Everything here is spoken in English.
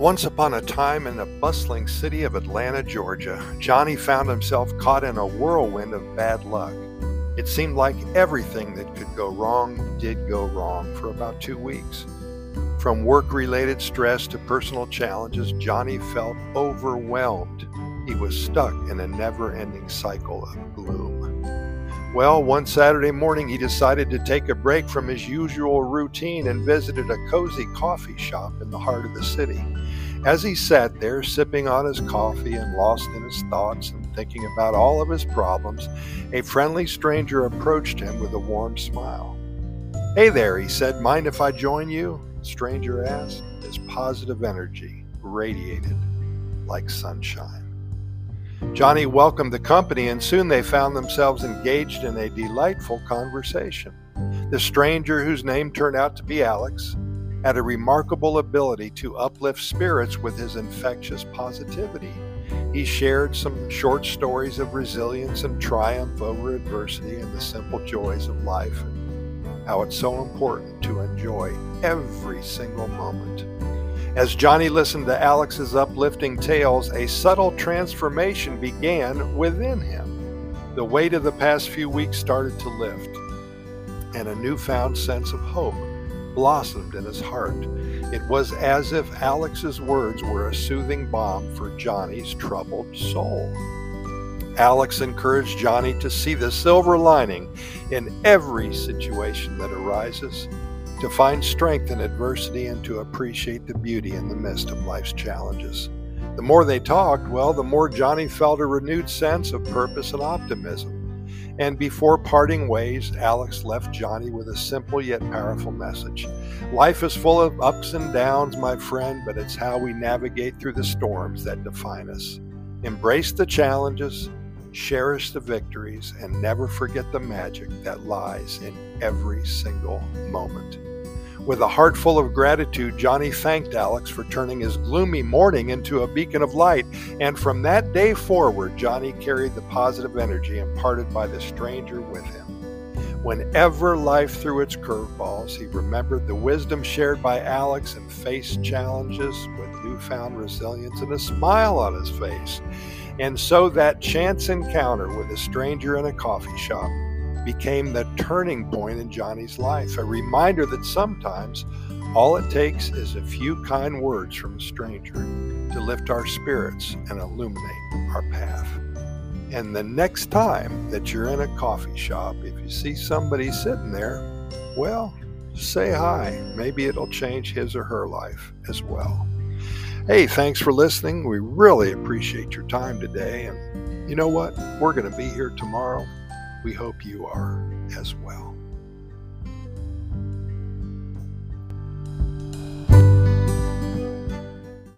Once upon a time in the bustling city of Atlanta, Georgia, Johnny found himself caught in a whirlwind of bad luck. It seemed like everything that could go wrong did go wrong for about two weeks. From work related stress to personal challenges, Johnny felt overwhelmed. He was stuck in a never ending cycle of gloom. Well, one Saturday morning, he decided to take a break from his usual routine and visited a cozy coffee shop in the heart of the city. As he sat there, sipping on his coffee and lost in his thoughts and thinking about all of his problems, a friendly stranger approached him with a warm smile. Hey there, he said. Mind if I join you? The stranger asked. His positive energy radiated like sunshine. Johnny welcomed the company, and soon they found themselves engaged in a delightful conversation. The stranger, whose name turned out to be Alex, had a remarkable ability to uplift spirits with his infectious positivity. He shared some short stories of resilience and triumph over adversity and the simple joys of life, how it's so important to enjoy every single moment. As Johnny listened to Alex's uplifting tales, a subtle transformation began within him. The weight of the past few weeks started to lift, and a newfound sense of hope blossomed in his heart. It was as if Alex's words were a soothing balm for Johnny's troubled soul. Alex encouraged Johnny to see the silver lining in every situation that arises to find strength in adversity and to appreciate the beauty in the midst of life's challenges. The more they talked, well, the more Johnny felt a renewed sense of purpose and optimism. And before parting ways, Alex left Johnny with a simple yet powerful message. Life is full of ups and downs, my friend, but it's how we navigate through the storms that define us. Embrace the challenges, cherish the victories, and never forget the magic that lies in every single moment. With a heart full of gratitude, Johnny thanked Alex for turning his gloomy morning into a beacon of light, and from that day forward, Johnny carried the positive energy imparted by the stranger with him. Whenever life threw its curveballs, he remembered the wisdom shared by Alex and faced challenges with newfound resilience and a smile on his face. And so that chance encounter with a stranger in a coffee shop became the turning point in Johnny's life, a reminder that sometimes all it takes is a few kind words from a stranger to lift our spirits and illuminate our path. And the next time that you're in a coffee shop, if you see somebody sitting there, well, say hi. Maybe it'll change his or her life as well. Hey, thanks for listening. We really appreciate your time today. And you know what? We're going to be here tomorrow we hope you are as well.